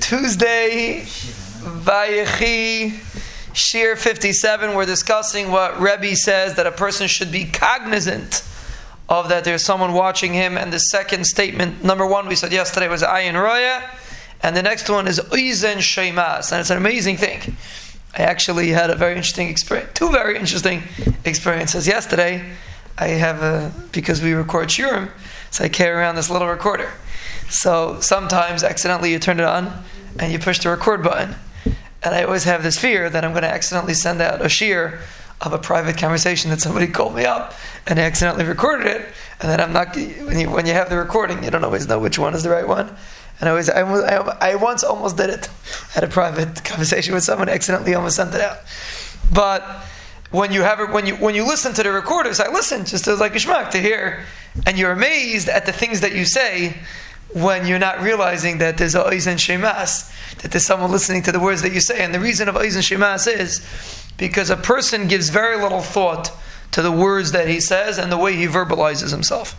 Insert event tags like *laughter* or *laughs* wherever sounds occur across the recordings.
Tuesday, Vayechi, Shiur 57. We're discussing what Rebbe says that a person should be cognizant of that there's someone watching him. And the second statement, number one, we said yesterday was Ayin Roya, and the next one is Uizen Shemas. And it's an amazing thing. I actually had a very interesting experience, two very interesting experiences. Yesterday, I have a, because we record Shiurim, so I carry around this little recorder. So sometimes accidentally you turn it on and you push the record button. And I always have this fear that I'm going to accidentally send out a shiur of a private conversation that somebody called me up and I accidentally recorded it. And then I'm not, when you, when you have the recording, you don't always know which one is the right one. And I, always, I, I, I once almost did it Had a private *laughs* conversation with someone, accidentally almost sent it out. But when you have it, when you when you listen to the recorders, I listen just as like a shmuck to hear, and you're amazed at the things that you say when you're not realizing that there's a oiz and shemas, that there's someone listening to the words that you say. And the reason of oiz and shemas is because a person gives very little thought to the words that he says and the way he verbalizes himself.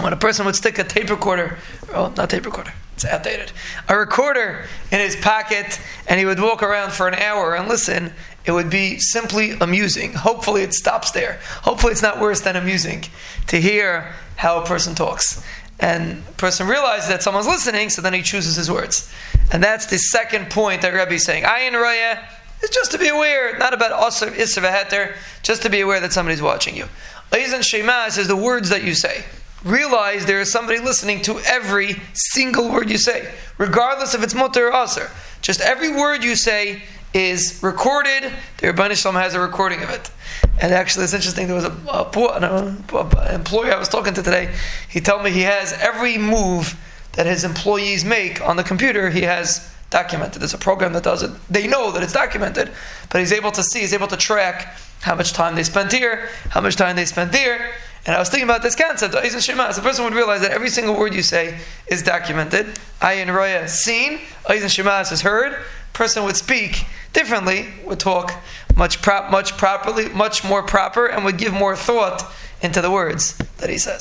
When a person would stick a tape recorder, well, not tape recorder, it's outdated, a recorder in his pocket and he would walk around for an hour and listen, it would be simply amusing. Hopefully it stops there. Hopefully it's not worse than amusing to hear how a person talks and person realizes that someone's listening, so then he chooses his words. And that's the second point that Rebbe is saying. Ayin Raya is just to be aware, not about Assur, Isra, Heter, just to be aware that somebody's watching you. Aizen Shemas is the words that you say. Realize there is somebody listening to every single word you say, regardless if it's mutar or assur. Just every word you say is recorded. The Ribono Shel Olam has a recording of it. And actually, it's interesting. There was a, a, an employee I was talking to today. He told me he has every move that his employees make on the computer. He has documented. There's a program that does it. They know that it's documented, but he's able to see. He's able to track how much time they spent here, how much time they spent there. And I was thinking about this concept. As a person would realize that every single word you say is documented. Ayin Roya seen. Aizen Shemas is heard. Person would speak differently, would talk much, much properly, much more proper, and would give more thought into the words that he says.